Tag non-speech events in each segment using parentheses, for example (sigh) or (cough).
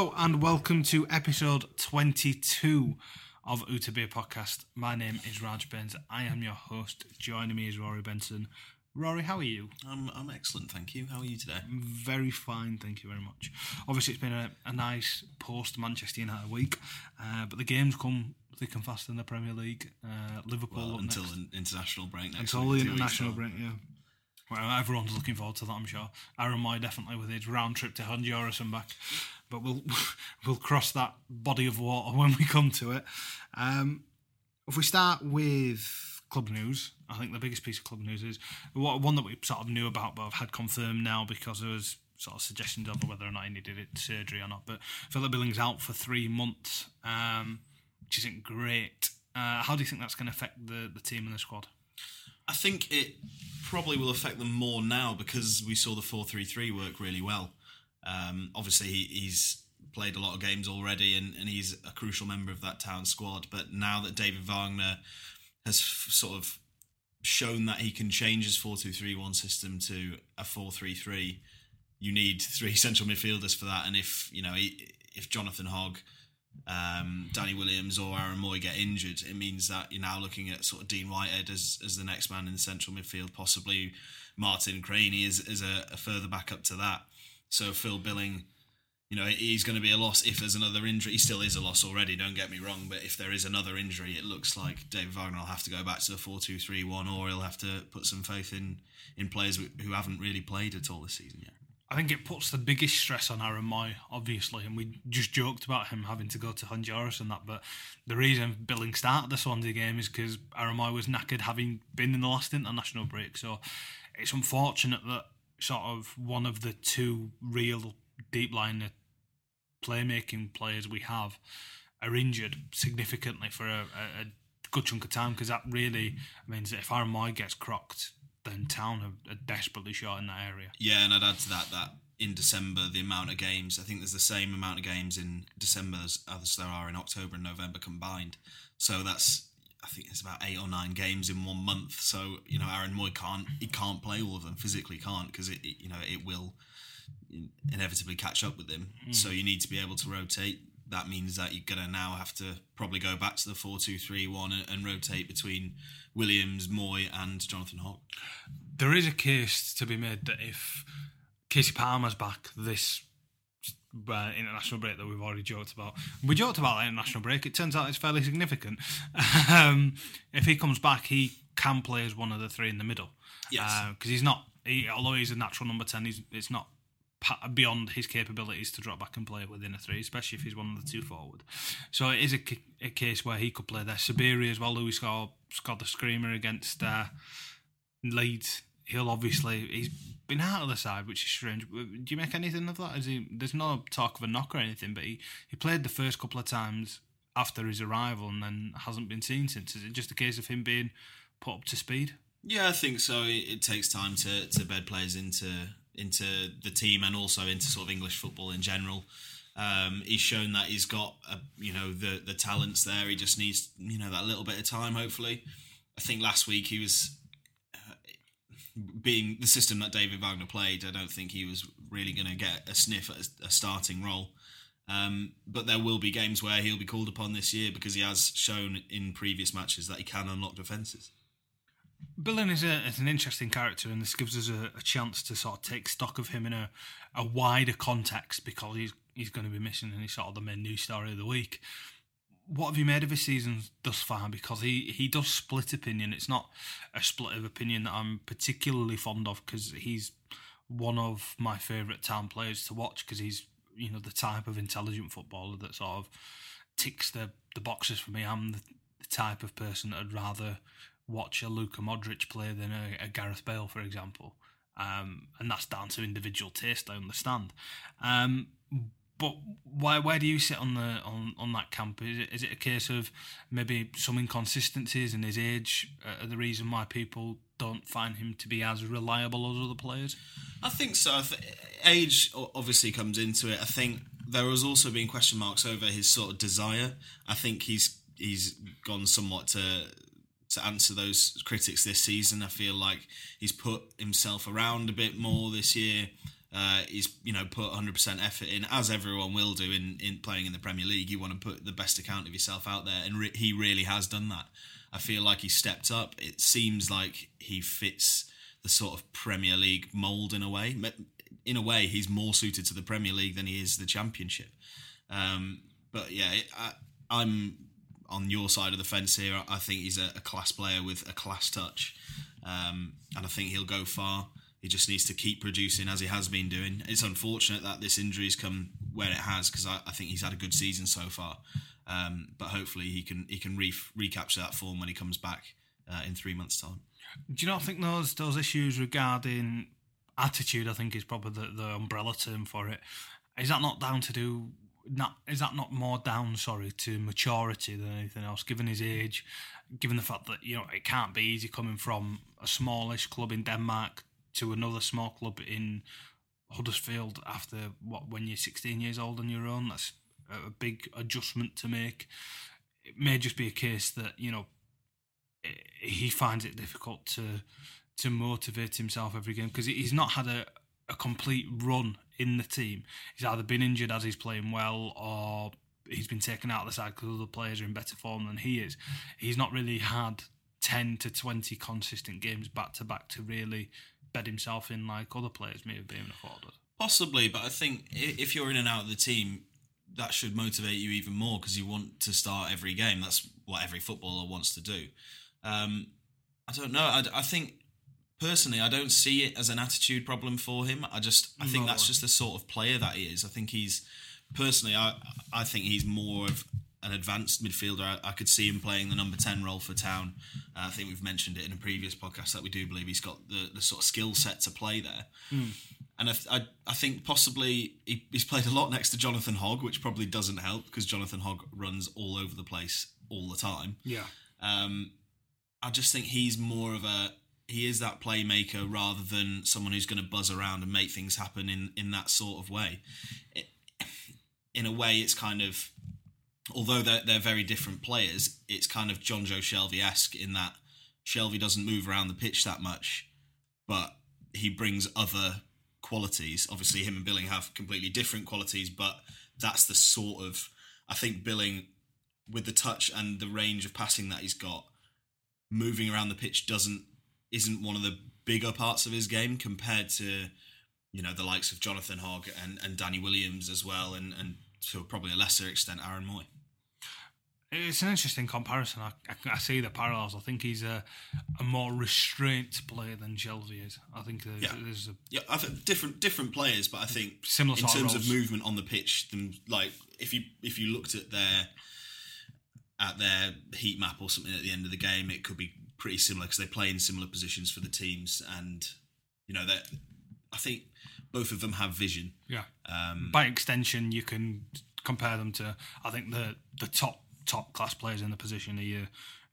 Hello and welcome to episode 22 of Uta Beer Podcast. My name is Raj Bains. I am your host. Joining me is Rory Benson. Rory, how are you? I'm, I'm excellent, thank you. How are you today? Very fine, thank you very much. Obviously, it's been a, a nice post Manchester United week, uh, but the games come thick and fast in the Premier League. Uh, Liverpool Well, up until next. an international break next until week. the international break, yeah. Well, everyone's looking forward to that, I'm sure. Aaron Mooy definitely with his round trip to Honduras and back, but we'll (laughs) we'll cross that body of water (laughs) when we come to it. Um, if we start with club news, I think the biggest piece of club news is one that we sort of knew about, but I've had confirmed now because there was sort of suggestions over whether or not he needed it surgery or not. But Philip Billing's out for three months, um, which isn't great. Uh, how do you think that's going to affect the, the team and the squad? I think it probably will affect them more now because we saw the 4 3 3 work really well. Um, obviously, he, he's played a lot of games already and, and he's a crucial member of that town squad. But now that David Wagner has f- sort of shown that he can change his 4 2 3 1 system to a 4 3 3, you need three (laughs) central midfielders for that. And if, you know, he, if Jonathan Hogg um, Danny Williams or Aaron Mooy get injured, it means that you're now looking at sort of Dean Whitehead as, as the next man in the central midfield, possibly Martin Cranie as, as a, a further backup to that. So Phil Billing, you know, he's going to be a loss if there's another injury. He still is a loss already, don't get me wrong, but if there is another injury, it looks like David Wagner will have to go back to the 4 2 3 1 or he'll have to put some faith in, in players who haven't really played at all this season yet. I think it puts the biggest stress on Aaron Mooy, obviously, and we just joked about him having to go to Honduras and that. But the reason Billing started the Swansea game is because Aaron Mooy was knackered, having been in the last international break. So it's unfortunate that sort of one of the two real deep line playmaking players we have are injured significantly for a, a, a good chunk of time because that really means that if Aaron Mooy gets crocked, then Town are, are uh, desperately short in that area. Yeah, and I'd add to that that in December the amount of games I think there's the same amount of games in December as, as there are in October and November combined. So that's I think it's about eight or nine games in one month. So you know Aaron Mooy can't he can't play all of them physically can't because it, it you know it will inevitably catch up with him. Hmm. So you need to be able to rotate. That means that you're gonna now have to probably go back to the four two three one and, and rotate between Williams, Mooy, and Jonathan Hogg. there is a case to be made that if Kasey Palmer's back this uh, international break that we've already joked about, we joked about that international break. It turns out it's fairly significant. (laughs) um, if he comes back, he can play as one of the three in the middle. Yes. because he's not. He, although he's a natural number ten, he's it's not beyond his capabilities to drop back and play within a three, especially if he's one of the two forward. So it is a, a case where he could play there. Sabiri as well, who scored, scored the screamer against uh, Leeds. He'll obviously he's been out of the side, which is strange. Do you make anything of that? Is he? There's no talk of a knock or anything, but he, he played the first couple of times after his arrival and then hasn't been seen since. Is it just a case of him being put up to speed? Yeah, I think so. It, it takes time to, to bed players into into the team and also into sort of English football in general. Um, he's shown that he's got a, you know the the talents there. He just needs you know that little bit of time. Hopefully, I think last week he was uh, being the system that David Wagner played. I don't think he was really going to get a sniff at a, a starting role. Um, but there will be games where he'll be called upon this year because he has shown in previous matches that he can unlock defences. Billing is, a, is an interesting character, and this gives us a, a chance to sort of take stock of him in a, a wider context because he's he's going to be missing, and he's sort of the main news story of the week. What have you made of his season thus far? Because he, he does split opinion. It's not a split of opinion that I'm particularly fond of because he's one of my favourite town players to watch because he's you know the type of intelligent footballer that sort of ticks the the boxes for me. I'm the, the type of person that I'd rather watch a Luka Modric play than a, a Gareth Bale, for example. Um, and that's down to individual taste. I understand. Um, but why? Where do you sit on the on, on that camp? Is it, is it a case of maybe some inconsistencies in his age are the reason why people don't find him to be as reliable as other players? I think so. I th- age obviously comes into it. I think there has also been question marks over his sort of desire. I think he's he's gone somewhat to to answer those critics this season. I feel like he's put himself around a bit more this year. Uh, he's you know put 100% effort in, as everyone will do in, in playing in the Premier League. You want to put the best account of yourself out there, and re- he really has done that. I feel like he stepped up. It seems like he fits the sort of Premier League mold in a way. In a way, he's more suited to the Premier League than he is the Championship. Um, but yeah, I, I'm on your side of the fence here. I think he's a, a class player with a class touch, um, and I think he'll go far. He just needs to keep producing as he has been doing. It's unfortunate that this injury's come where it has because I, I, think he's had a good season so far. Um, but hopefully he can he can re- recapture that form when he comes back uh, in three months' time. Do you not think those those issues regarding attitude? I think is probably the, the umbrella term for it. Is that not down to do? Not is that not more down? Sorry, to maturity than anything else. Given his age, given the fact that you know it can't be easy coming from a smallish club in Denmark to another small club in Huddersfield after what when you're 16 years old on your own. That's a big adjustment to make. It may just be a case that you know he finds it difficult to to motivate himself every game because he's not had a, a complete run in the team. He's either been injured as he's playing well or he's been taken out of the side because other players are in better form than he is. He's not really had 10 to 20 consistent games back to back to really bed himself in like other players may have been afforded. Possibly, but I think if you're in and out of the team, that should motivate you even more because you want to start every game. That's what every footballer wants to do. Um, I don't know. I, I, think personally, I don't see it as an attitude problem for him. I just, I think no. that's just the sort of player that he is. I think he's personally, I, I think he's more of an advanced midfielder. I, I could see him playing the number ten role for Town. Uh, I think we've mentioned it in a previous podcast that we do believe he's got the, the sort of skill set to play there. Mm. And I, I, I, think possibly he, he's played a lot next to Jonathan Hogg, which probably doesn't help because Jonathan Hogg runs all over the place all the time. Yeah. Um, I just think he's more of a he is that playmaker rather than someone who's going to buzz around and make things happen in in that sort of way. It, in a way, it's kind of although they're they're very different players, it's kind of Jonjo Shelvey esque in that Shelvey doesn't move around the pitch that much, but he brings other qualities. Obviously, him and Billing have completely different qualities, but that's the sort of I think Billing with the touch and the range of passing that he's got moving around the pitch doesn't isn't one of the bigger parts of his game compared to you know the likes of Jonathan Hogg and, and Danny Williams as well, and and to probably a lesser extent Aaron Mooy. It's an interesting comparison. I, I, I, see the parallels. I think he's a, a more restrained player than Shelvey is. I think there's, yeah. there's a yeah, I think different different players, but I think similar in terms of, of movement on the pitch. Them like if you if you looked at their at their heat map or something at the end of the game, it could be pretty similar because they play in similar positions for the teams, and you know that I think both of them have vision. Yeah. Um, By extension, you can compare them to I think the the top top class players in the position are your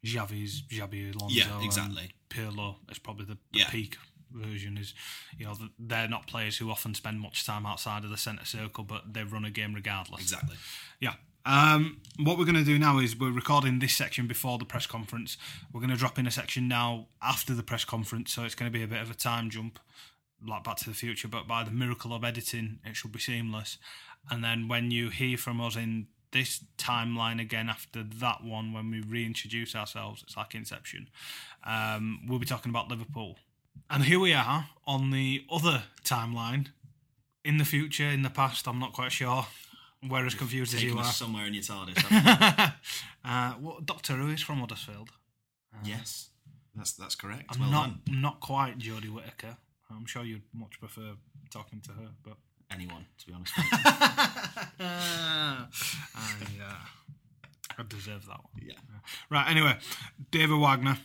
Xavi's Xabi Alonso. Yeah, exactly. Pirlo is probably the, the yeah. peak version is you know they're not players who often spend much time outside of the centre circle but they run a game regardless exactly yeah um, what we're going to do now is we're recording this section before the press conference. We're going to drop in a section now after the press conference, so it's going to be a bit of a time jump, like Back to the Future. But by the miracle of editing, it should be seamless. And then when you hear from us in this timeline again after that one, when we reintroduce ourselves, it's like Inception. Um, we'll be talking about Liverpool. And here we are on the other timeline. In the future, in the past, I'm not quite sure. We're as confused as you are. somewhere in your TARDIS. (laughs) uh, what, Doctor Who is from Huddersfield. Uh, yes, that's that's correct. I'm well not done. not quite Jodie Whittaker. I'm sure you'd much prefer talking to her, but anyone, to be honest. (laughs) I, uh, I deserve that one. Yeah. Right. Anyway, David Wagner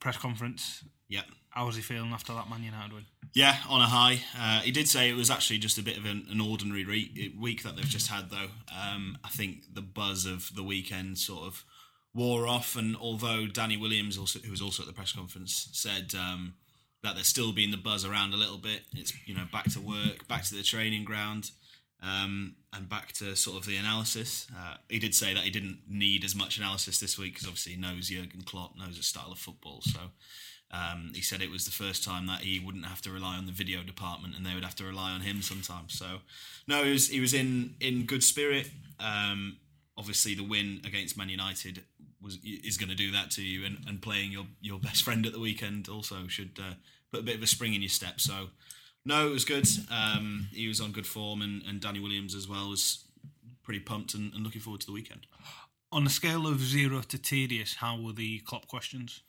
press conference. Yeah. How was he feeling after that Man United win? Yeah, on a high. Uh, he did say it was actually just a bit of an, an ordinary re- week that they've just had, though. Um, I think the buzz of the weekend sort of wore off, and although Danny Williams, also, who was also at the press conference, said um, that there's still been the buzz around a little bit, it's you know back to work, back to the training ground. Um, and back to sort of the analysis. Uh, he did say that he didn't need as much analysis this week because obviously he knows Jurgen Klopp, knows his style of football. So um, he said it was the first time that he wouldn't have to rely on the video department and they would have to rely on him sometimes. So no, he was he was in in good spirit. Um, obviously, the win against Man United was is going to do that to you, and, and playing your your best friend at the weekend also should uh, put a bit of a spring in your step. So no, it was good. Um, he was on good form, and, and Danny Williams as well was pretty pumped and, and looking forward to the weekend. On a scale of zero to tedious, how were the Klopp questions?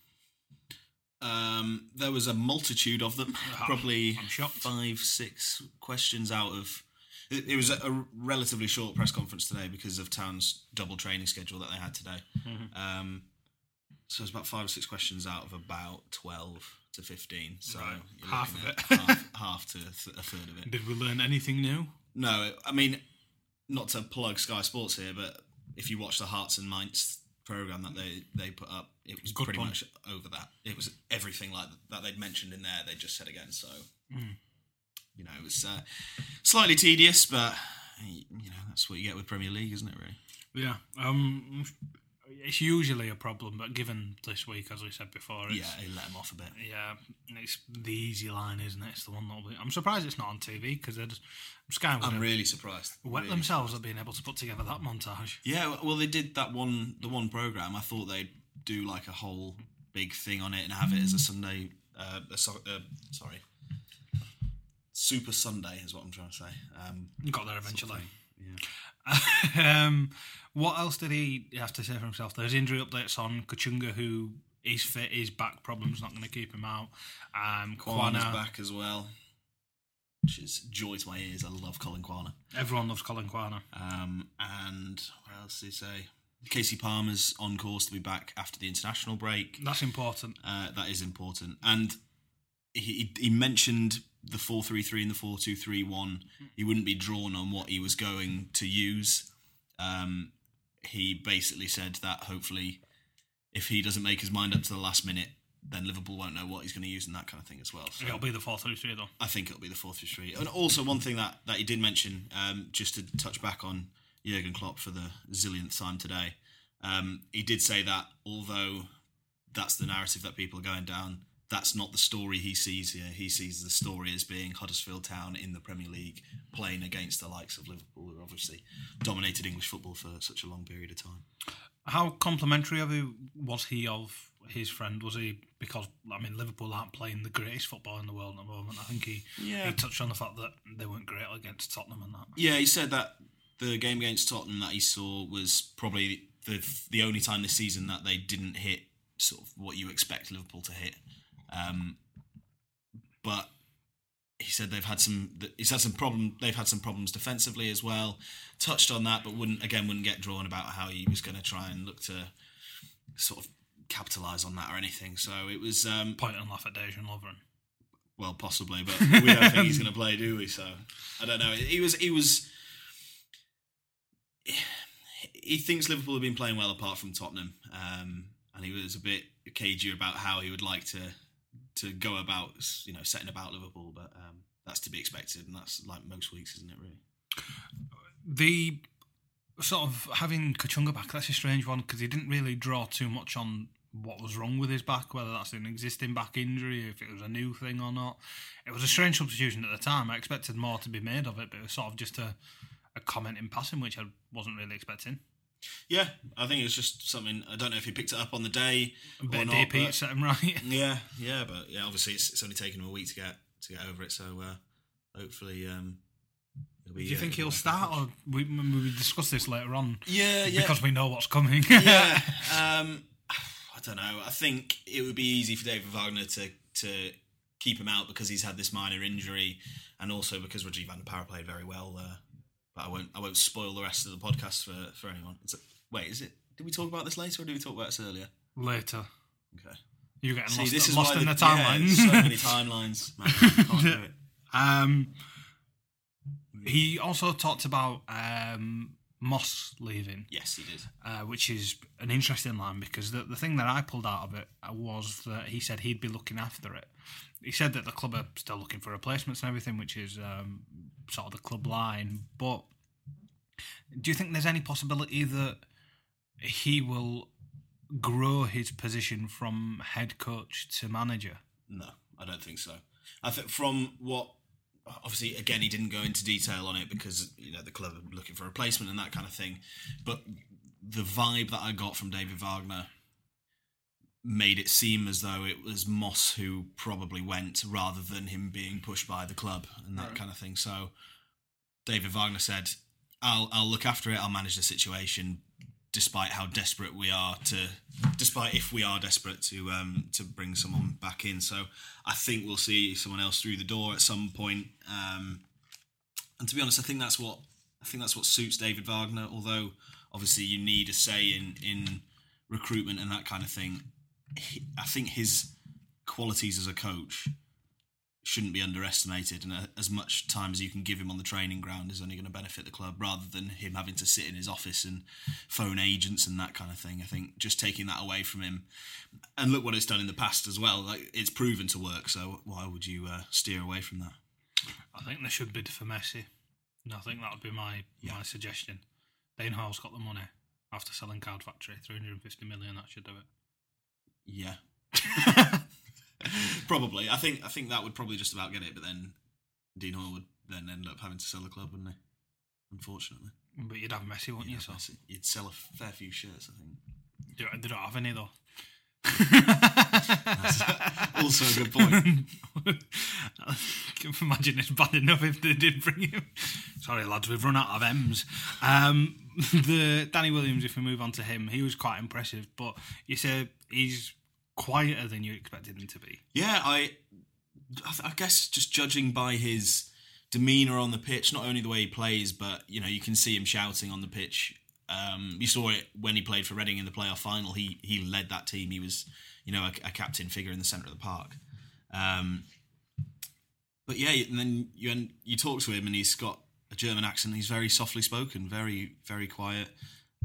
Um, there was a multitude of them, (laughs) probably five, six questions out of. It, it was a, a relatively short press conference today because of Town's double training schedule that they had today. Um, so it's about five or six questions out of about twelve to fifteen. So Right. Half of it. half, (laughs) half to th- a third of it. Did we learn anything new? No, I mean, not to plug Sky Sports here, but if you watch the Hearts and Minds program that they they put up, it was Good pretty point. much over that. It was everything like that they'd mentioned in there. They just said again. So, you know, it was uh, slightly tedious, but you know that's what you get with Premier League, isn't it? Really? Yeah. Um, it's usually a problem, but given this week, as we said before, it's, Yeah, he let him off a bit. yeah, it's the easy line, isn't it? It's the one that'll be. I'm surprised it's not on TV because they're just Sky I'm really surprised. wet Really themselves at being able to put together that montage. Yeah, well, they did that one, the one program. I thought they'd do like a whole big thing on it and have it as a Sunday. Uh, a, so- uh, sorry, Super Sunday is what I'm trying to say. Um, You Got there eventually. yeah. (laughs) um, what else did he have to say for himself? There's injury updates on Kachunga, who is fit, his back problem's not going to keep him out. Um, Quaner, back as well, which is joy to my ears. I love Collin Quaner. everyone loves Collin Quaner. Um, and what else did he say? Kasey Palmer's on course to be back after the international break. That's important. Uh, that is important. And he, he mentioned the 433 and the 4231. He wouldn't be drawn on what he was going to use. Um, he basically said that hopefully, if he doesn't make his mind up to the last minute, then Liverpool won't know what he's going to use and that kind of thing as well. So It'll be the 433 though. I think it'll be the 433. And also, one thing that, that he did mention, um, just to touch back on Jurgen Klopp for the zillionth time today, um, he did say that although that's the narrative that people are going down, that's not the story he sees here. He sees the story as being Huddersfield Town in the Premier League playing against the likes of Liverpool, who obviously dominated English football for such a long period of time. How complimentary of he was he of his friend? Was he because I mean Liverpool aren't playing the greatest football in the world at the moment. I think he Yeah. he touched on the fact that they weren't great against Tottenham and that. Yeah, he said that the game against Tottenham that he saw was probably the the only time this season that they didn't hit sort of what you expect Liverpool to hit. Um, but he said they've had some. He's had some problem. They've had some problems defensively as well. Touched on that, but wouldn't again wouldn't get drawn about how he was going to try and look to sort of capitalise on that or anything. So it was um, Point and laugh at Dejan Lovren. well, possibly, but we don't think he's going to play, do we? So I don't know. He was he was he thinks Liverpool have been playing well apart from Tottenham, um, and he was a bit cagey about how he would like to to go about you know setting about Liverpool, but um, that's to be expected, and that's like most weeks, isn't it? Really. The sort of having Kachunga back, that's a strange one because he didn't really draw too much on what was wrong with his back, whether that's an existing back injury, if it was a new thing or not. It was a strange substitution at the time. I expected more to be made of it, but it was sort of just a, a comment in passing, which I wasn't really expecting. Yeah, I think it was just something. I don't know if he picked it up on the day A or bit of not. But- set him (laughs) right. Yeah, yeah, but yeah, obviously it's, it's only taken him a week to get to get over it. So uh, hopefully, um, he'll Do you uh, think he'll start, or we, we discuss this later on Yeah, yeah, because we know what's coming? yeah. (laughs) Um, I don't know. I think it would be easy for David Wagner to to keep him out because he's had this minor injury, and also because Rajiv van La Parra played very well. Uh, but I won't I won't spoil the rest of the podcast for for anyone. It's a, wait, is it? Did we talk about this later or did we talk about this earlier? later. Okay. You're getting See, lost, this is lost in the, yeah, timelines. so many (laughs) timelines. Man, I (laughs) can't do it. Um, he also talked about um, Moss leaving, Yes, he did. uh, which is an interesting line because the, the thing that I pulled out of it was that he said he'd be looking after it. He said that the club are still looking for replacements and everything, which is um, sort of the club line. But do you think there's any possibility that he will grow his position from head coach to manager? No, I don't think so. I think from what obviously again he didn't go into detail on it because you know the club are looking for a replacement and that kind of thing. But the vibe that I got from David Wagner made it seem as though it was Moss who probably went rather than him being pushed by the club and that Right. kind of thing. So David Wagner said, "I'll I'll look after it. I'll manage the situation." Despite how desperate we are to, despite if we are desperate to um, to bring someone back in, so I think we'll see someone else through the door at some point. Um, and to be honest, I think that's what I think that's what suits David Wagner. Although obviously you need a say in in recruitment and that kind of thing. He, I think his qualities as a coach shouldn't be underestimated, and uh, as much time as you can give him on the training ground is only going to benefit the club, rather than him having to sit in his office and phone agents and that kind of thing. I think just taking that away from him, and look what it's done in the past as well. Like it's proven to work, so why would you uh, steer away from that? I think they should bid for Messi. And I think that would be my my suggestion. Dean Hoyle's got the money after selling Card Factory, 350 million, that should do it. Yeah. (laughs) probably. I think I think that would probably just about get it, but then Dean Hoyle would then end up having to sell the club, wouldn't he? Unfortunately, but you'd have Messi, wouldn't you? You'd So Messi. you'd sell a fair few shirts, I think. they they don't have any though. also a good point. I (laughs) can imagine it's bad enough if they did bring him. Sorry, lads, we've run out of M's. Um, (laughs) the Danny Williams, if we move on to him, he was quite impressive, but you say he's quieter than you expected him to be. Yeah, I, I guess just judging by his demeanor on the pitch, not only the way he plays, but you know you can see him shouting on the pitch. Um, you saw it when he played for Reading in the playoff final. He he led that team. He was you know a, a captain figure in the centre of the park. Um, but yeah, and then you and you talk to him, and he's got a German accent. He's very softly spoken, very very quiet.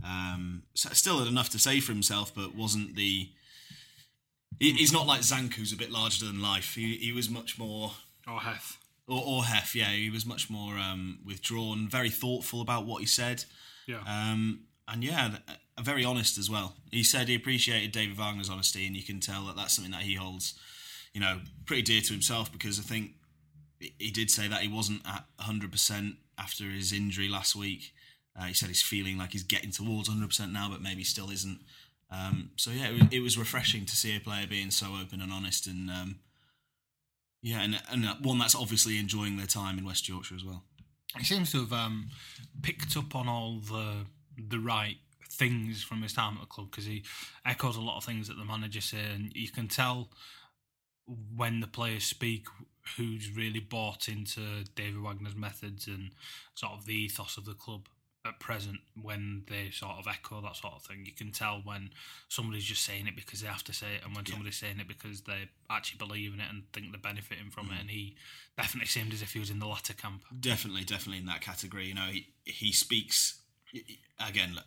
Um, still had enough to say for himself, but wasn't the. He- He's not like Zanka, who's a bit larger than life. He he was much more Or Hef. or, or Hef, yeah, he was much more um, withdrawn, very thoughtful about what he said, Yeah. um, and yeah, uh, very honest as well. He said he appreciated David Wagner's honesty, and you can tell that that's something that he holds, you know, pretty dear to himself because I think he- he did say that he wasn't at 100% after his injury last week. Uh, he said he's feeling like he's getting towards 100% now, but maybe still isn't. Um, so yeah, it was, it was refreshing to see a player being so open and honest, and um, yeah, and, and one that's obviously enjoying their time in West Yorkshire as well. he seems to have um, picked up on all the the right things from his time at the club because he echoes a lot of things that the manager say, and you can tell when the players speak who's really bought into David Wagner's methods and sort of the ethos of the club at present when they sort of echo that sort of thing. You can tell when somebody's just saying it because they have to say it, and when Yeah. somebody's saying it because they actually believe in it and think they're benefiting from Mm. it. And he definitely seemed as if he was in the latter camp. Definitely, definitely in that category. You know, he he speaks again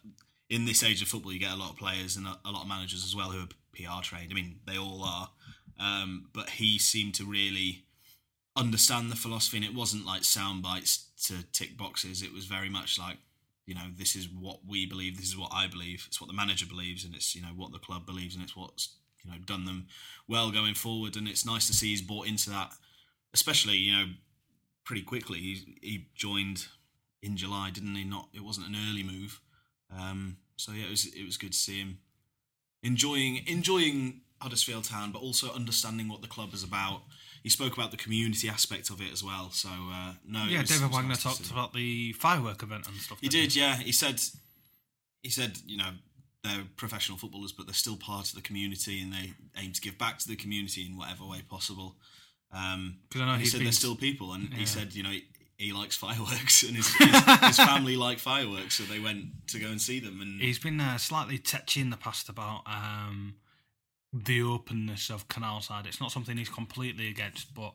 in this age of football. You get a lot of players and a, a lot of managers as well who are PR trained. I mean, they all are, um, but he seemed to really understand the philosophy, and it wasn't like sound bites to tick boxes. It was very much like. You know, this is what we believe. This is what I believe. It's what the manager believes, and it's you know what the club believes, and it's what's you know done them well going forward. And it's nice to see he's bought into that, especially you know pretty quickly. He, he joined in July, didn't he? Not it wasn't an early move. Um, so yeah, it was it was good to see him enjoying enjoying Huddersfield Town, but also understanding what the club is about. He spoke about the community aspect of it as well. So uh, no, Yeah, was- David Wagner nice talked about the firework event and stuff. He did, yeah. He said he said you know they're professional footballers, but they're still part of the community, and they aim to give back to the community in whatever way possible. Um, 'Cause I know he said been- they're still people, and Yeah. he said you know he, he likes fireworks, and his, (laughs) his, his family like fireworks, so they went to go and see them. And He's been uh, slightly touchy in the past about um, the openness of Canal Side. It's not something he's completely against, but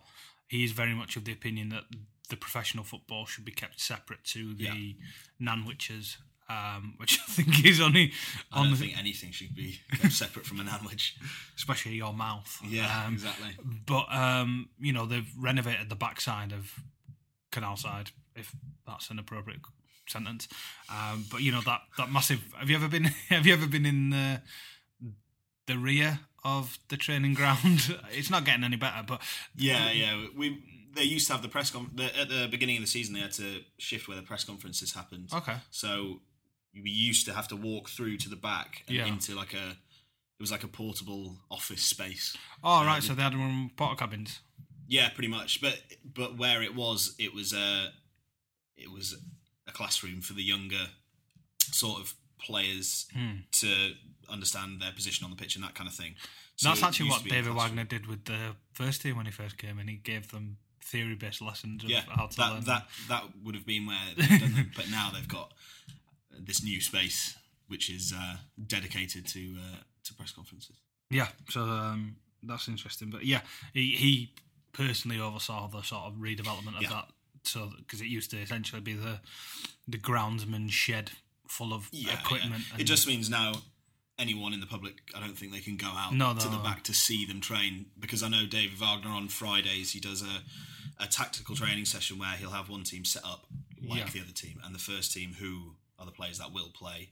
he is very much of the opinion that the professional football should be kept separate to the Yeah. Nanwichers. um, (laughs) which I think is only I don't the, think anything should be kept separate from a sandwich. especially your mouth. Yeah, Um, exactly. But um, you know they've renovated the backside of Canal Side, if that's an appropriate sentence. Um, but you know that that massive. Have you ever been? (laughs) Have you ever been in the the rear of the training ground? (laughs) it's not getting any better, but Yeah, yeah. We they used to have the press con- the, at the beginning of the season. They had to shift where the press conferences happened. okay. So we used to have to walk through to the back and Yeah. into like a it was like a portable office space. Oh right, so they had in porta cabins. Yeah, pretty much. But but where it was, it was a it was a classroom for the younger sort of players Hmm. to understand their position on the pitch and that kind of thing. So That's actually what to be a David. Wagner did with the first team when he first came in. He gave them theory-based lessons of Yeah, how to that learn. that that would have been where they've done them. But now they've got this new space which is uh, dedicated to uh, to press conferences. Yeah, so um, that's interesting. But yeah, he, he personally oversaw the sort of redevelopment of Yeah. that. So because it used to essentially be the the groundsman shed full of Yeah, equipment. yeah. It just means now anyone in the public, I don't think they can go out No, no, to the back to see them train because I know David Wagner on Fridays he does a a tactical training session where he'll have one team set up like Yeah. the other team and the first team who are the players that will play.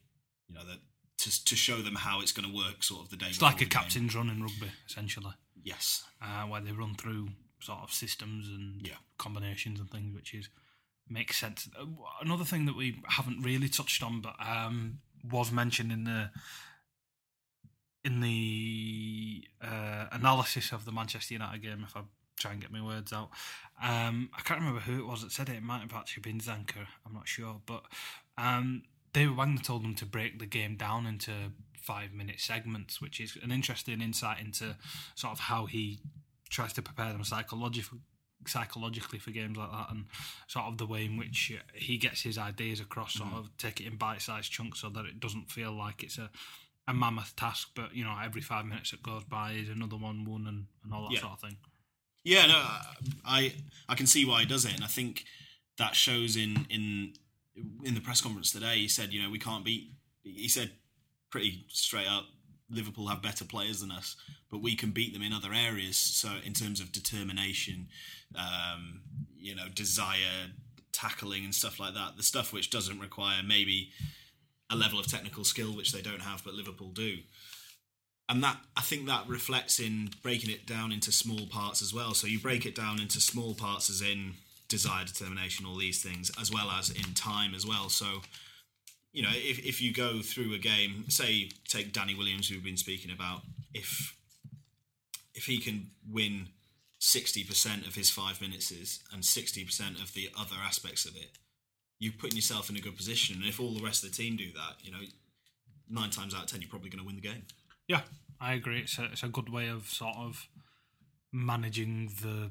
You know that to to show them how it's going to work, sort of the day. it's like a the game. captain's run in rugby, essentially, Yes. uh, where they run through sort of systems and Yeah. combinations and things, which is makes sense. Uh, Another thing that we haven't really touched on, but um, was mentioned in the in the uh, analysis of the Manchester United game, if I try and get my words out, um, I can't remember who it was that said it. It might have actually been Zanka. I'm not sure, but um, David Wagner told them to break the game down into five minute segments, which is an interesting insight into sort of how he tries to prepare them psychologically psychologically for games like that and sort of the way in which he gets his ideas across sort of take it in bite-sized chunks so that it doesn't feel like it's a a mammoth task but you know every five minutes that goes by is another one won and, and all that Yeah. sort of thing Yeah, no, I I can see why he does it, and I think that shows in in in the press conference today. He said, you know, we can't beat. He said pretty straight up, Liverpool have better players than us, but we can beat them in other areas. So in terms of determination, um, you know, desire, tackling, and stuff like that, the stuff which doesn't require maybe a level of technical skill which they don't have, but Liverpool do and that I think that reflects in breaking it down into small parts as well. So you break it down into small parts as in desire, determination, all these things, as well as in time as well. So you know, if if you go through a game, say take Danny Williams, who we've been speaking about, if if he can win sixty percent of his five minutes and sixty percent of the other aspects of it, you're putting yourself in a good position. And if all the rest of the team do that, you know, nine times out of ten, you're probably going to win the game. yeah I agree it's a, it's a good way of sort of managing the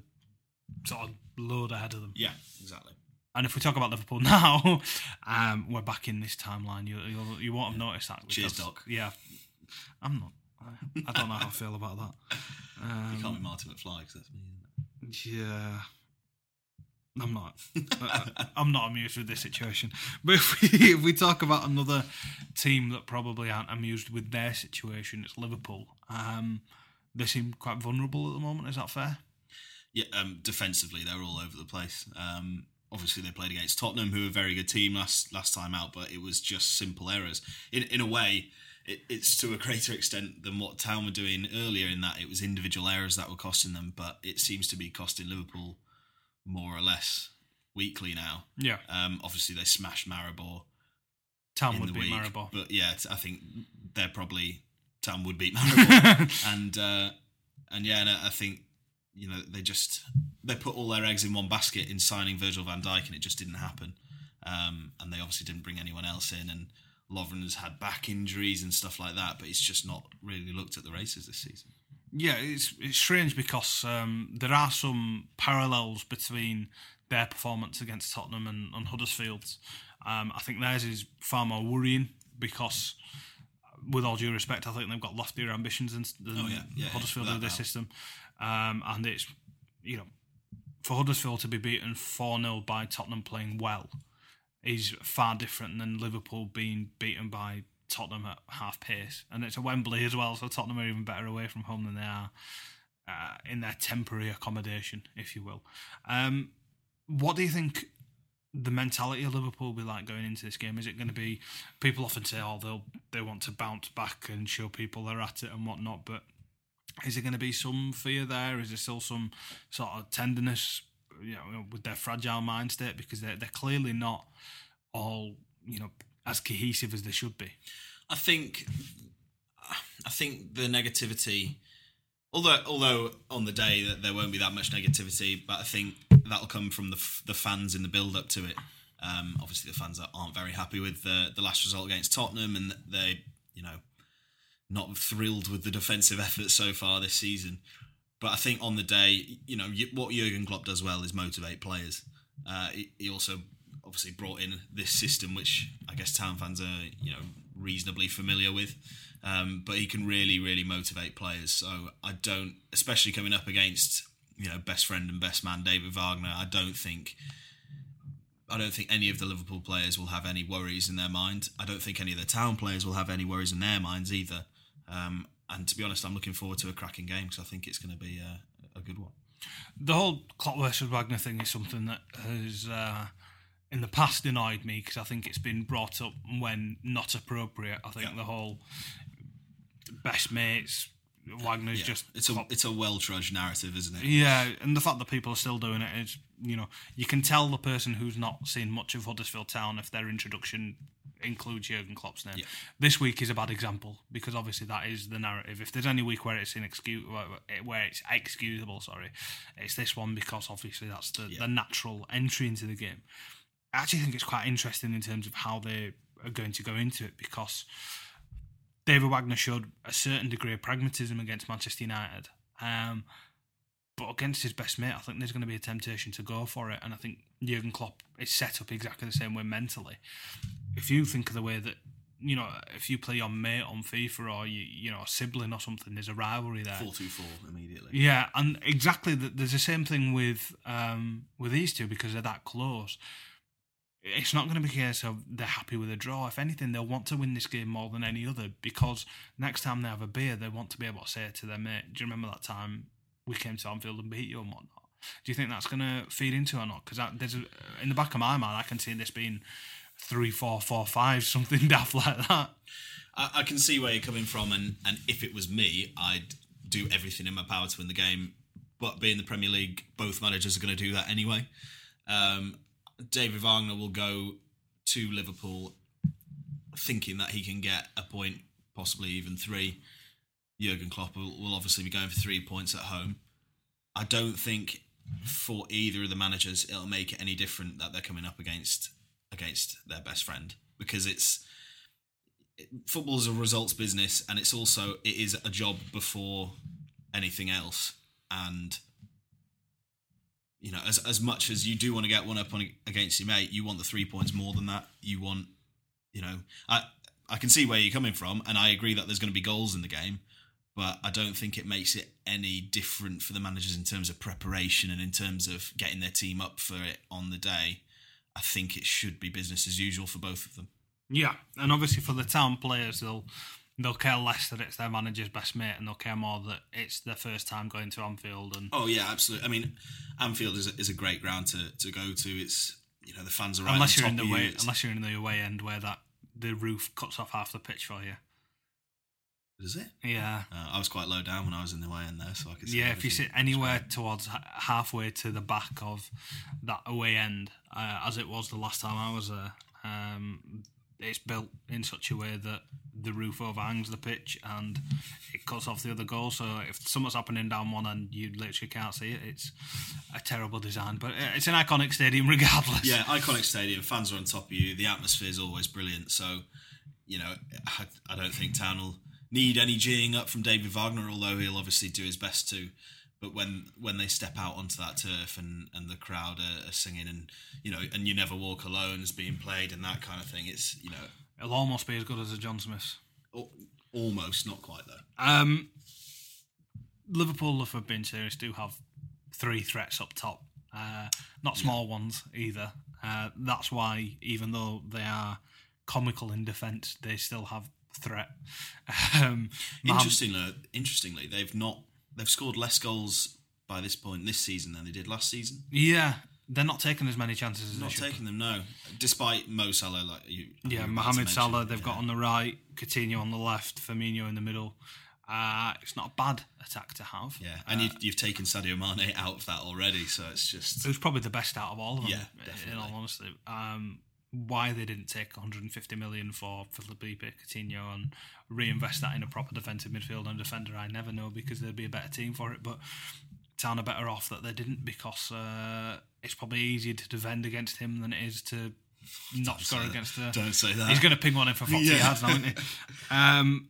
sort of load ahead of them Yeah, exactly. And if we talk about Liverpool (laughs) now, um, we're back in this timeline. You you'll, you won't have noticed that. Cheers, Doc. Yeah, I'm not. I, I don't know how I feel about that. (laughs) You can't Um, be Martin McFly because that's me. Yeah, I'm not. I- I'm not amused with this situation. But if we, if we talk about another team that probably aren't amused with their situation, it's Liverpool. Um, they seem quite vulnerable at the moment. Is that fair? Yeah, um, defensively they're all over the place. Um, obviously they played against Tottenham, who were a very good team last last time out, but it was just simple errors. In in a way, it, it's to a greater extent than what Town were doing earlier. In that it was individual errors that were costing them, but it seems to be costing Liverpool more or less weekly now. Yeah, Um, obviously they smashed Maribor Town would beat Maribor. but yeah, I think they're probably Town would beat (laughs) Maribor, and uh, and yeah, and I think you know they just they put all their eggs in one basket in signing Virgil Van Dijk, and it just didn't happen. Um, and they obviously didn't bring anyone else in, and Lovren has had back injuries and stuff like that, but he's just not really looked at the races this season. Yeah, it's it's strange because um, there are some parallels between their performance against Tottenham and, and Huddersfield's. Um, I think theirs is far more worrying because, with all due respect, I think they've got loftier ambitions than, than Oh, yeah. Yeah, Huddersfield yeah, with doubt. system. Um, and it's, you know, for Huddersfield to be beaten 4 0 by Tottenham playing well is far different than Liverpool being beaten by Tottenham at half pace, and it's a Wembley as well. So Tottenham are even better away from home than they are uh, in their temporary accommodation, if you will. Um, what do you think the mentality of Liverpool will be like going into this game? Is it going to be people often say, "Oh, they'll they want to bounce back and show people they're at it and whatnot," but is there going to be some fear there? Is there still some sort of tenderness, you know, with their fragile mind state because they're they're clearly not all you know as cohesive as they should be. I think, I think the negativity, although although on the day that there won't be that much negativity, but I think that'll come from the the fans in the build up to it. Um, obviously, the fans aren't very happy with the the last result against Tottenham, and they, you know, not thrilled with the defensive (laughs) effort so far this season. But I think on the day, you know, what Jurgen Klopp does well is motivate players. Uh, he also obviously brought in this system, which I guess town fans are, you know, reasonably familiar with. Um, but he can really, really motivate players. So I don't, especially coming up against, you know, best friend and best man David Wagner. I don't think. I don't think any of the Liverpool players will have any worries in their mind. I don't think any of the town players will have any worries in their minds either. Um, and to be honest, I'm looking forward to a cracking game because I think it's going to be a, a, good one. The whole Klopp versus Wagner thing is something that has uh, in the past annoyed me because I think it's been brought up when not appropriate. I think yeah. the whole best mates Wagner's yeah. just it's a it's a well trudged narrative, isn't it? Yeah, and the fact that people are still doing it is you know you can tell the person who's not seen much of Huddersfield Town if their introduction includes Jurgen Klopp's name. Yeah. This week is a bad example because obviously that is the narrative. If there's any week where it's inexcusable, where it's excusable, sorry, it's this one because obviously that's the, yeah. the natural entry into the game. I actually think it's quite interesting in terms of how they are going to go into it because David Wagner showed a certain degree of pragmatism against Manchester United. Um, but against his best mate, I think there's going to be a temptation to go for it. And I think Jurgen Klopp is set up exactly the same way mentally. If you think of the way that, you know, if you play your mate on FIFA or, you, you know, a sibling or something, there's a rivalry there. 4 2 4 immediately. Yeah, and exactly, the, there's the same thing with um, with these two because they're that close. It's not going to be a case of they're happy with a draw. If anything, they'll want to win this game more than any other because next time they have a beer, they want to be able to say to their mate. Do you remember that time we came to Anfield and beat you and whatnot. Do you think that's going to feed into or not? Because there's in the back of my mind, I can see this being three, four, four, five, (laughs) something daft like that. I, I can see where you're coming from, and and if it was me, I'd do everything in my power to win the game. But being the Premier League, both managers are going to do that anyway. Um, David Wagner will go to Liverpool thinking that he can get a point, possibly even three. Jurgen Klopp will, will obviously be going for three points at home. I don't think for either of the managers it'll make it any different that they're coming up against against their best friend because it's football is a results business and it's also it is a job before anything else and you know as as much as you do want to get one up on against your mate you want the three points more than that you want you know i i can see where you're coming from and i agree that there's going to be goals in the game but I don't think it makes it any different for the managers in terms of preparation and in terms of getting their team up for it on the day. I think it should be business as usual for both of them. Yeah, and obviously for the town players, they'll they'll care less that it's their manager's best mate, and they'll care more that it's their first time going to Anfield. And oh yeah, absolutely. I mean, Anfield is a, is a great ground to, to go to. It's you know the fans are right unless you're in the way unless you're in the away end where that the roof cuts off half the pitch for you. Is it? Yeah. Uh, I was quite low down when I was in the way in there, so I could. yeah, if you sit anywhere towards halfway to the back of that away end, uh, as it was the last time I was there, um, it's built in such a way that the roof overhangs the pitch and it cuts off the other goal. So if something's happening down one and you literally can't see it. It's a terrible design, but it's an iconic stadium (laughs) regardless. Yeah, iconic stadium. Fans are on top of you. The atmosphere is always brilliant. So, you know, I, I don't think Town will need any geeing up from David Wagner, although he'll obviously do his best to. But when when they step out onto that turf and, and the crowd are, are singing and you know and you never walk alone is being played and that kind of thing, it's you know it'll almost be as good as a John Smith. Almost, not quite though. Um, Liverpool, if I've been serious, do have three threats up top. Uh, not small yeah. ones either. Uh, that's why, even though they are comical in defence, they still have threat. (laughs) Um, Mohamed- Interestingly, interestingly, they've not they've scored less goals by this point this season than they did last season. yeah, they're not taking as many chances as Not they should. taking them, no. Despite Mo Salah, like you, Yeah, you were about to Mohamed Salah they've yeah. got on the right, Coutinho on the left, Firmino in the middle. Uh, it's not a bad attack to have. Yeah, and you've, you've taken Sadio Mane (laughs) out of that already, so it's just It was probably the best out of all of them. Yeah, In definitely. all honesty, um, why they didn't take 150 million for Philippe Coutinho and reinvest that in a proper defensive midfield and defender, I never know because there'd be a better team for it. But Town are better off that they didn't because uh, it's probably easier to defend against him than it is to not score say that. against. Uh, don't say that. He's going to ping one in for 40 Yeah. yards now, isn't he? Um,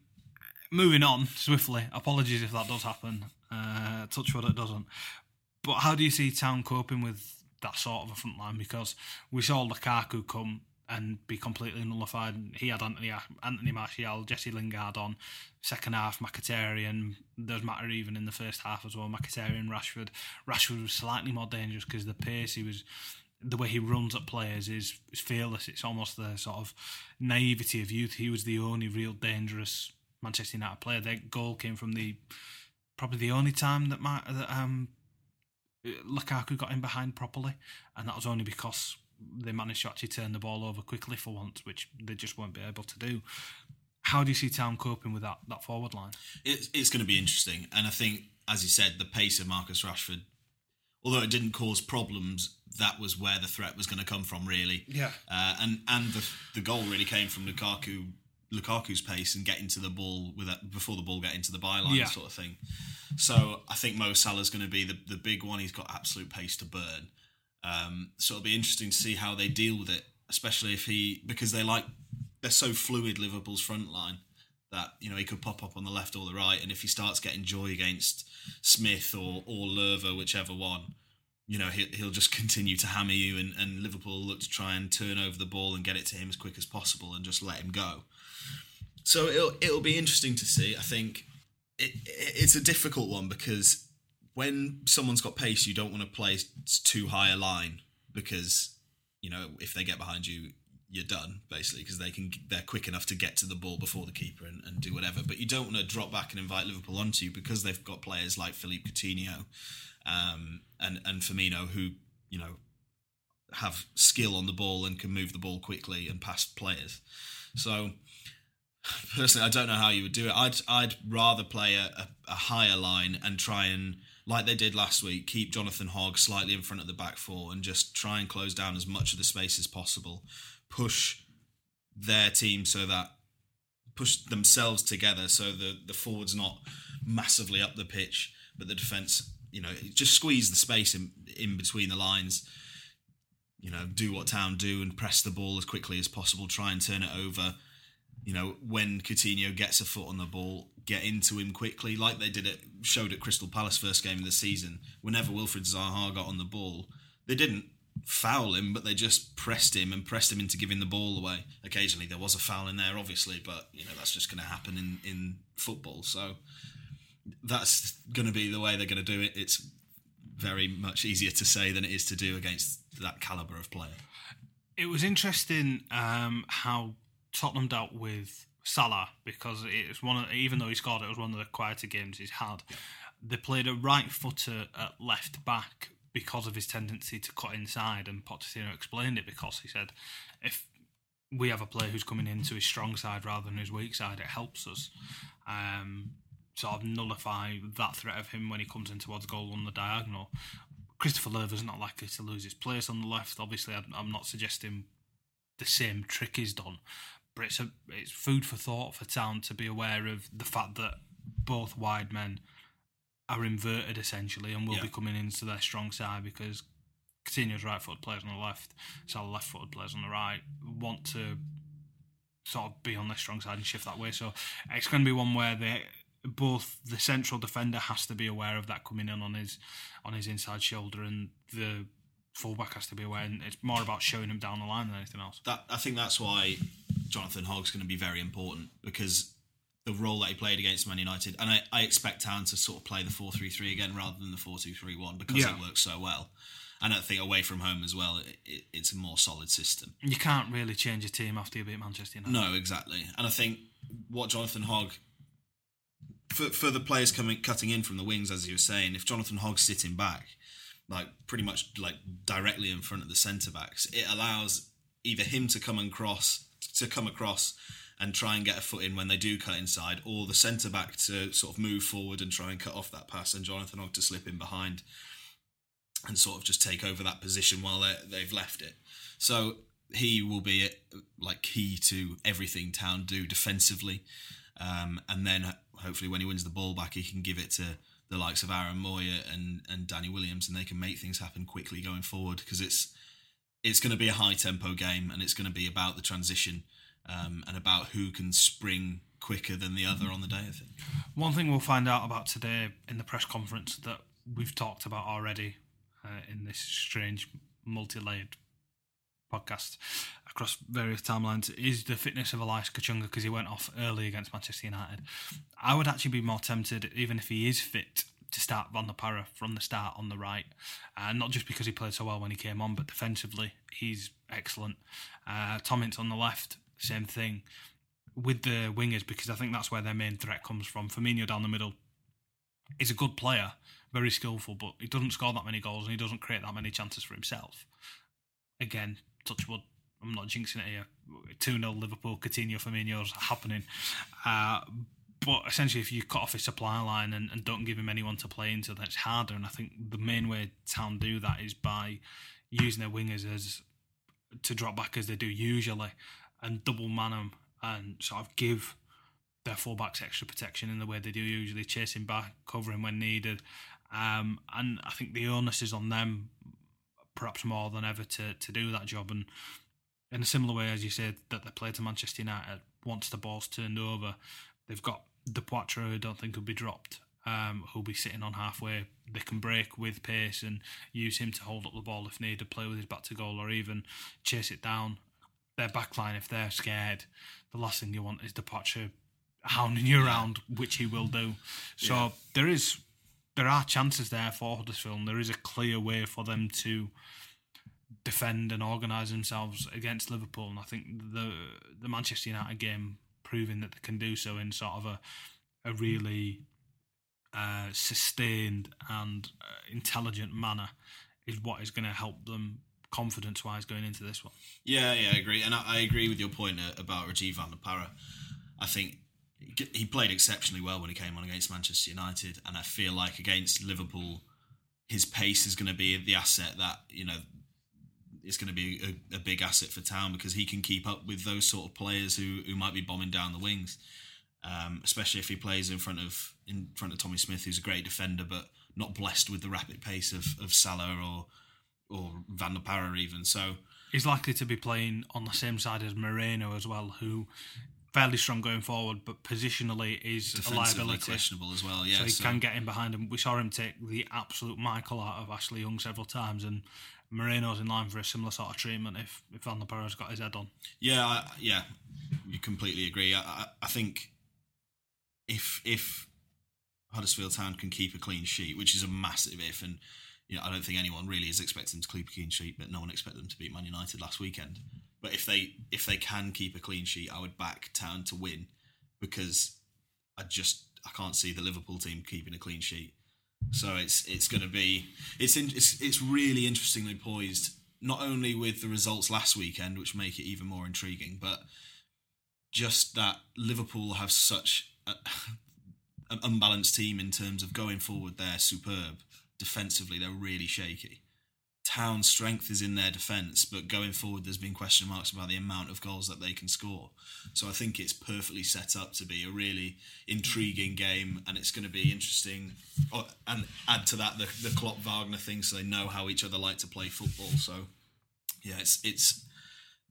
moving on swiftly. Apologies if that does happen. Uh, touch wood, it doesn't. But how do you see Town coping with that sort of a front line? Because we saw Lukaku come and be completely nullified. He had Anthony Anthony Martial, Jesse Lingard on. Second half, Mkhitaryan. Does matter even in the first half as well. Mkhitaryan, Rashford. Rashford was slightly more dangerous because the pace he was the way he runs at players is, is fearless. It's almost the sort of naivety of youth. He was the only real dangerous Manchester United player. Their goal came from the probably the only time that, my, that um, Lukaku got in behind properly, and that was only because they managed to actually turn the ball over quickly for once, which they just won't be able to do. How do you see Town coping with that that forward line? it's, it's going to be interesting. And I think, as you said, the pace of Marcus Rashford, although it didn't cause problems, that was where the threat was going to come from, really. Yeah. Uh, and and the the goal really came from Lukaku. Lukaku's pace and getting to the ball with that before the ball get into the byline Yeah. sort of thing. So I think Mo Salah's going to be the, the big one. He's got absolute pace to burn. Um, so it'll be interesting to see how they deal with it, especially if he because they like they're so fluid Liverpool's front line that you know he could pop up on the left or the right, and if he starts getting joy against Smith or or Löwe, whichever one, you know he'll, he'll just (laughs) continue to hammer you, and, and Liverpool look to try and turn over the ball and get it to him as quick as possible, and just let him go. So it'll it'll be interesting to see. I think it, it it's a difficult one because when someone's got pace, you don't want to play too high a line because you know if they get behind you, you're done basically because they can they're quick enough to get to the ball before the keeper and, and do whatever. But you don't want to drop back and invite Liverpool onto you because they've got players like Philippe Coutinho um, and and Firmino who you know have skill on the ball and can move the ball quickly and past players. So personally, I don't know how you would do it. I'd I'd rather play a, a, a higher line and try and like they did last week, keep Jonathan Hogg slightly in front of the back four and just try and close down as much of the space as possible. Push their team so that push themselves together so the the forwards not massively up the pitch, but the defense, you know, just squeeze the space in in between the lines. You know, do what Town do and press the ball as quickly as possible. Try and turn it over you know, when Coutinho gets a foot on the ball, get into him quickly, like they did it, showed at Crystal Palace first game of the season. Whenever Wilfred Zaha got on the ball, they didn't foul him, but they just pressed him and pressed him into giving the ball away. Occasionally there was a foul in there, obviously, but you know that's just going to happen in in football. So that's going to be the way they're going to do it. It's very much easier to say than it is to do against that caliber of player. It was interesting um, how Tottenham dealt with Salah because it was one of even though he scored, it was one of the quieter games he's had. They played a right footer at left back because of his tendency to cut inside, and Pochettino explained it because he said if we have a player who's coming into his strong side rather than his weak side, it helps us. Um, sort of nullify that threat of him when he comes in towards goal on the diagonal. Christopher Löwe's not likely to lose his place on the left. Obviously, I'm not suggesting the same trick is done, but it's a it's food for thought for Town to be aware of the fact that both wide men are inverted essentially and will Yeah. be coming into their strong side because Coutinho's right footed players on the left, Salah left footed players on the right want to sort of be on their strong side and shift that way. So it's going to be one where they both the central defender has to be aware of that coming in on his on his inside shoulder and the fullback has to be aware and it's more about showing him down the line than anything else. that I think that's why Jonathan Hogg's going to be very important because the role that he played against Man United, and I, I expect Town to sort of play the 4 3 3 again rather than the 4 2 3 1 because Yeah. it works so well. And I think away from home as well, it, it, it's a more solid system. You can't really change a team after you beat Manchester United. No, exactly. And I think what Jonathan Hogg for for the players coming cutting in from the wings, as you were saying, if Jonathan Hogg's sitting back, like pretty much like directly in front of the centre backs, it allows either him to come and cross to come across and try and get a foot in when they do cut inside, or the centre back to sort of move forward and try and cut off that pass, and Jonathan Hogg to slip in behind and sort of just take over that position while they've left it. So he will be like key to everything Town do defensively, um, and then hopefully when he wins the ball back, he can give it to the likes of Aaron Mooy and and Danny Williams, and they can make things happen quickly going forward because it's it's going to be a high tempo game, and it's going to be about the transition um, and about who can spring quicker than the other on the day. I think one thing we'll find out about today in the press conference that we've talked about already uh, in this strange multi-layered podcast across various timelines is the fitness of Elias Kachunga because he went off early against Manchester United. I would actually be more tempted, even if he is fit, to start van La Parra from the start on the right. Uh, not just because he played so well when he came on, but defensively, he's excellent. Uh, Tom Ince on the left, same thing. With the wingers, because I think that's where their main threat comes from. Firmino down the middle is a good player, very skillful, but he doesn't score that many goals and he doesn't create that many chances for himself. Again, touch wood. I'm not jinxing it here. 2 0 Liverpool, Coutinho, Firmino's happening. Uh, but essentially, if you cut off his supply line and, and don't give him anyone to play into, that's harder. And I think the main way Town do that is by using their wingers as to drop back as they do usually and double man them and sort of give their fullbacks extra protection in the way they do usually, chasing back, covering when needed. Um, and I think the onus is on them perhaps more than ever to to do that job. And in a similar way, as you said, that they play to Manchester United, once the ball's turned over, they've got Depoitre who I don't think will be dropped. Um, who'll be sitting on halfway. They can break with pace and use him to hold up the ball if needed, play with his back to goal, or even chase it down. Their backline, if they're scared, the last thing you want is Depoitre hounding you around, which he will do. So yeah. there is there are chances there for Huddersfield. And there is a clear way for them to defend and organise themselves against Liverpool. And I think the the Manchester United game proving that they can do so in sort of a a really uh, sustained and uh, intelligent manner is what is going to help them confidence wise going into this one. Yeah, yeah, I agree, and I, I agree with your point uh, about Rajiv van La Parra. I think he played exceptionally well when he came on against Manchester United, and I feel like against Liverpool, his pace is going to be the asset that you know is going to be a, a, big asset for Town because he can keep up with those sort of players who who might be bombing down the wings, um, especially if he plays in front of in front of Tommy Smith, who's a great defender but not blessed with the rapid pace of of Salah or or van La Parra even. So he's likely to be playing on the same side as Moreno as well, who fairly strong going forward, but positionally is a liability. questionable as well. Yeah, so he so. can get in behind him. We saw him take the absolute Michael out of Ashley Young several times, and Moreno's in line for a similar sort of treatment if if van La Parra's got his head on. Yeah, I, yeah, you completely agree. I, I, I think if if Huddersfield Town can keep a clean sheet, which is a massive if, and you know I don't think anyone really is expecting to keep a clean sheet, but no one expected them to beat Man United last weekend. But if they if they can keep a clean sheet, I would back Town to win because I just I can't see the Liverpool team keeping a clean sheet. So it's it's going to be it's in, it's it's really interestingly poised. Not only with the results last weekend, which make it even more intriguing, but just that Liverpool have such a, an unbalanced team in terms of going forward. They're superb defensively; they're really shaky. Town's strength is in their defence, but going forward, there's been question marks about the amount of goals that they can score. So I think it's perfectly set up to be a really intriguing game, and it's going to be interesting. Oh, and add to that the the Klopp Wagner thing, so they know how each other like to play football. So yeah, it's it's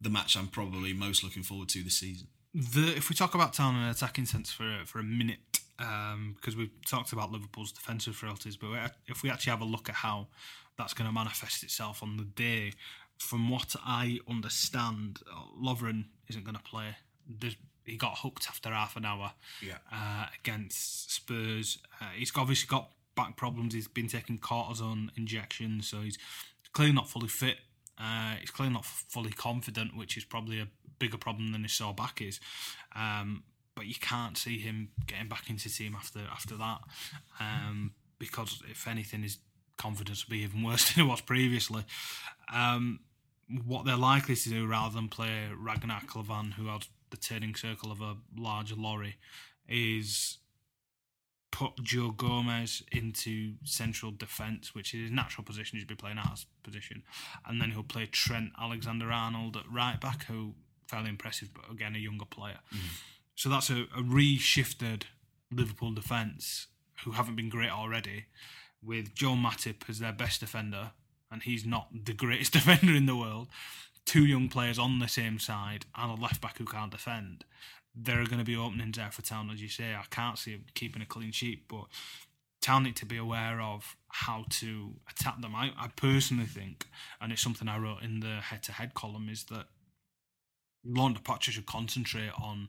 the match I'm probably most looking forward to this season. The if we talk about Town in an attacking sense for for a minute, um, because we've talked about Liverpool's defensive frailties, but if we actually have a look at how that's going to manifest itself on the day. From what I understand, Lovren isn't going to play. There's, he got hooked after half an hour yeah. uh, against Spurs. Uh, he's obviously got back problems. He's been taking cortisone injections, so he's clearly not fully fit. Uh, he's clearly not fully confident, which is probably a bigger problem than his sore back is. Um, but you can't see him getting back into the team after after that, um, because if anything, his confidence will be even worse (laughs) than it was previously. Um, what they're likely to do, rather than play Ragnar Klavan, who had the turning circle of a large lorry, is put Joe Gomez into central defence, which is his natural position. He'd be playing out position, and then he'll play Trent Alexander Arnold at right back, who fairly impressive, but again a younger player. Mm-hmm. So that's a, a reshifted Liverpool defence who haven't been great already, with Joe Matip as their best defender, and he's not the greatest (laughs) defender in the world. Two young players on the same side and a left back who can't defend. There are going to be openings there for Town, as you say. I can't see him keeping a clean sheet, but Town need to be aware of how to attack them. I, I personally think, and it's something I wrote in the head-to-head column, is that Laurent Depoitre should concentrate on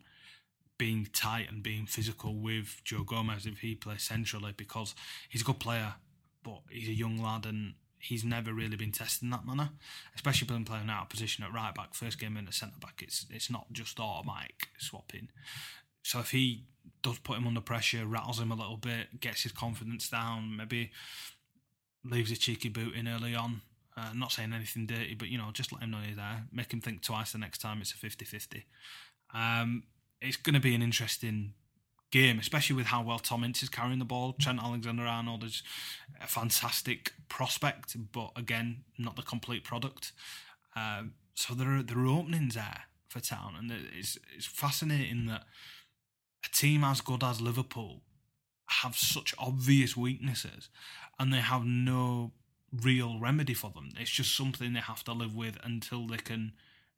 being tight and being physical with Joe Gomez if he plays centrally because he's a good player, but he's a young lad and he's never really been tested in that manner, especially when playing out of position at right back. First game in the centre back, it's it's not just automatic swapping. So if he does put him under pressure, rattles him a little bit, gets his confidence down, maybe leaves a cheeky boot in early on. Uh, not saying anything dirty, but you know, just let him know you're there. Make him think twice the next time it's a 50 50. Um, it's going to be an interesting game, especially with how well Tom Ince is carrying the ball. Trent Alexander Arnold is a fantastic prospect, but again, not the complete product. Um, so there are there are openings there for Town, and it's it's fascinating that a team as good as Liverpool have such obvious weaknesses, and they have no real remedy for them. It's just something they have to live with until they can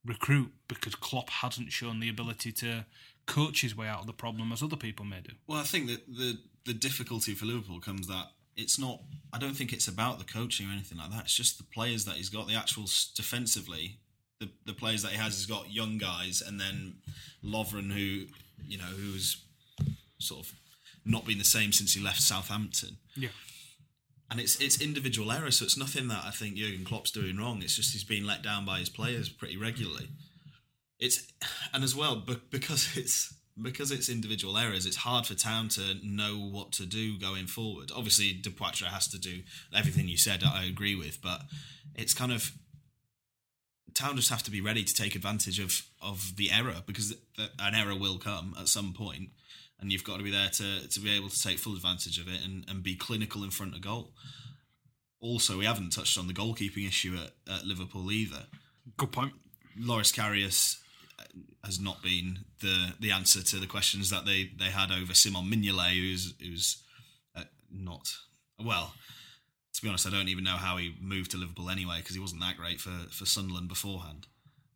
recruit because Klopp hasn't shown the ability to coach his way out of the problem as other people may do. Well, I think that the the difficulty for Liverpool comes that it's not. I don't think it's about the coaching or anything like that. It's just the players that he's got. The actual defensively, the the players that he has. He's got young guys, and then Lovren, who you know, who's sort of not been the same since he left Southampton. Yeah and it's it's individual error, so it's nothing that I think Jurgen Klopp's doing wrong. It's just he's being let down by his players pretty regularly. It's and as well, because it's because it's individual errors, it's hard for Town to know what to do going forward. Obviously, De Depoitre has to do everything you said. I agree with, but it's kind of Town just have to be ready to take advantage of of the error because an error will come at some point and you've got to be there to to be able to take full advantage of it and, and be clinical in front of goal. Also, we haven't touched on the goalkeeping issue at, at Liverpool either. Good point. Loris Karius has not been the the answer to the questions that they, they had over Simon Mignolet, who's who's uh, not well. To be honest, I don't even know how he moved to Liverpool anyway because he wasn't that great for for Sunderland beforehand.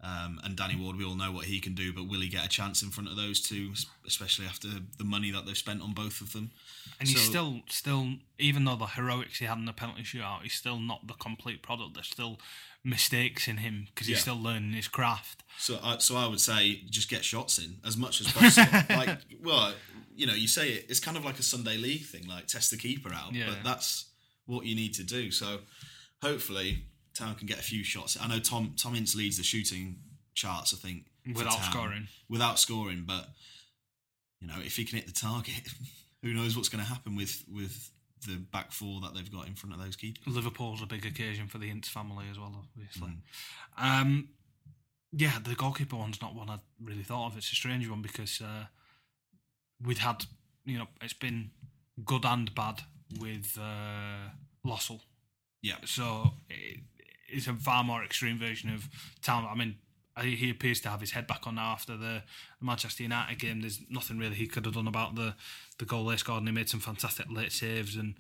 Um, and Danny Ward, we all know what he can do, but will he get a chance in front of those two, especially after the money that they've spent on both of them? And so, he's still, still, even though the heroics he had in the penalty shootout, he's still not the complete product. There's still mistakes in him because he's yeah. still learning his craft. So, I, so I would say just get shots in as much as possible. (laughs) like, well, you know, you say it, it's kind of like a Sunday league thing, like test the keeper out, yeah. but that's what you need to do. So, hopefully, Town can get a few shots. I know Tom Tom Ince leads the shooting charts. I think without Town, scoring, without scoring. But you know, if he can hit the target, (laughs) who knows what's going to happen with with the back four that they've got in front of those keepers. Liverpool's a big occasion for the Ince family as well, obviously. Mm. Um, yeah, the goalkeeper one's not one I really thought of. It's a strange one because uh, we'd had, you know, it's been good and bad with uh, Lössl. Yeah. So it, is a far more extreme version of talent. I mean, he appears to have his head back on now after the Manchester United game. There's nothing really he could have done about the the goal they scored, and he made some fantastic late saves and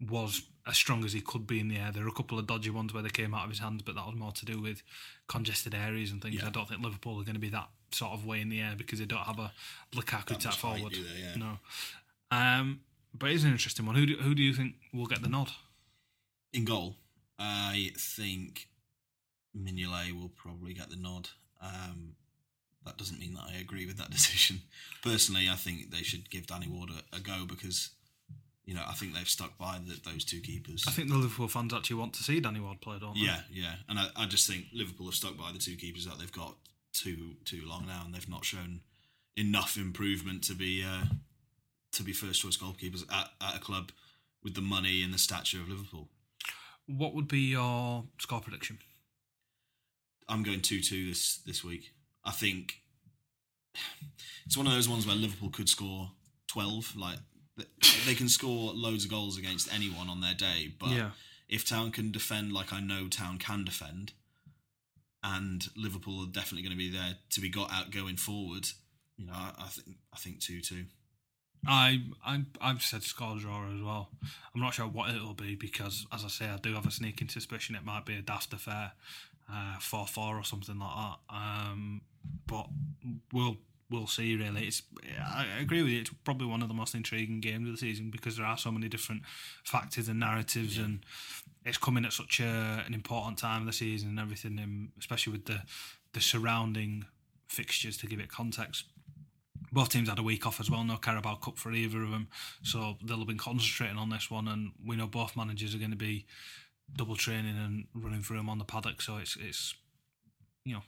was as strong as he could be in the air. There were a couple of dodgy ones where they came out of his hands, but that was more to do with congested areas and things. Yeah. I don't think Liverpool are going to be that sort of way in the air because they don't have a Lukaku tap forward. yeah. No, um, but it's an interesting one. Who do, who do you think will get the nod in goal? I think Mignolet will probably get the nod. Um, that doesn't mean that I agree with that (laughs) decision. Personally, I think they should give Danny Ward a, a go because you know, I think they've stuck by the, those two keepers. I think the Liverpool fans actually want to see Danny Ward play, don't they? Yeah, yeah, and I, I just think Liverpool have stuck by the two keepers that they've got too too long now, and they've not shown enough improvement to be uh, to be first choice goalkeepers at, at a club with the money and the stature of Liverpool. What would be your score prediction? I'm going two two this this week. I think (sighs) it's one of those ones where Liverpool could score twelve. Like they can score loads of goals against anyone on their day, but Yeah. if Town can defend like I know Town can defend, and Liverpool are definitely going to be there to be got out going forward. You know, I, I think I think two two. I I I've said score draw as well. I'm not sure what it'll be because, as I say, I do have a sneaking suspicion it might be a daft affair, four four or something like that. Um, but we'll we'll see. Really, it's I agree with you. It's probably one of the most intriguing games of the season because there are so many different factors and narratives, and it's coming at such a, an important time of the season and everything, and especially with the the surrounding fixtures to give it context both teams had a week off as well, no Carabao Cup for either of them. So they'll have been concentrating on this one, and we know both managers are going to be double training and running through them on the paddock. So it's it's you know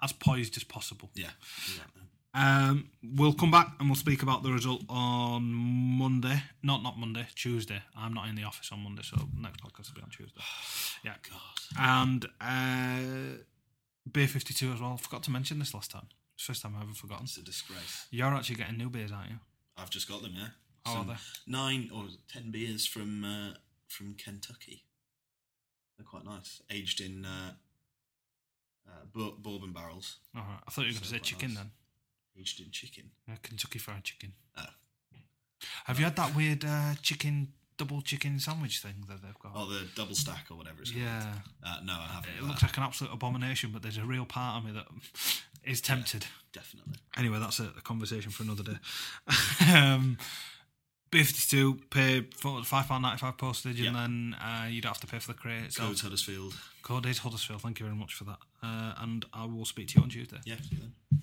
as poised as possible. Yeah, exactly. Um, we'll come back and we'll speak about the result on Monday. Not not Monday, Tuesday. I'm not in the office on Monday, so next podcast will be on Tuesday. (sighs) Yeah, God, and uh, Beer 52 as well. Forgot to mention this last time. It's the first time I've ever forgotten. it's a disgrace. You're actually getting new beers, aren't you? I've just got them. Yeah, How are they? Nine or ten beers from uh, from Kentucky. They're quite nice, aged in uh, uh, bou- bourbon barrels, All right. I thought you were going to So say quite chicken nice. then. aged in chicken. Yeah, Kentucky Fried Chicken. Oh. Have you had that weird uh, chicken double chicken sandwich thing that they've got? Oh, the double stack or whatever it's called. yeah, Uh, no, I haven't. it looks that. like an absolute abomination, but there's a real part of me that (laughs) is tempted. Definitely. Anyway, that's a, a conversation for another day. (laughs) um, B52, pay £5.95 postage, Yeah. and then uh, you don't have to pay for the crate itself. Codes Huddersfield. Code is Huddersfield. Thank you very much for that. Uh, and I will speak to you on Tuesday. Yeah. see you then.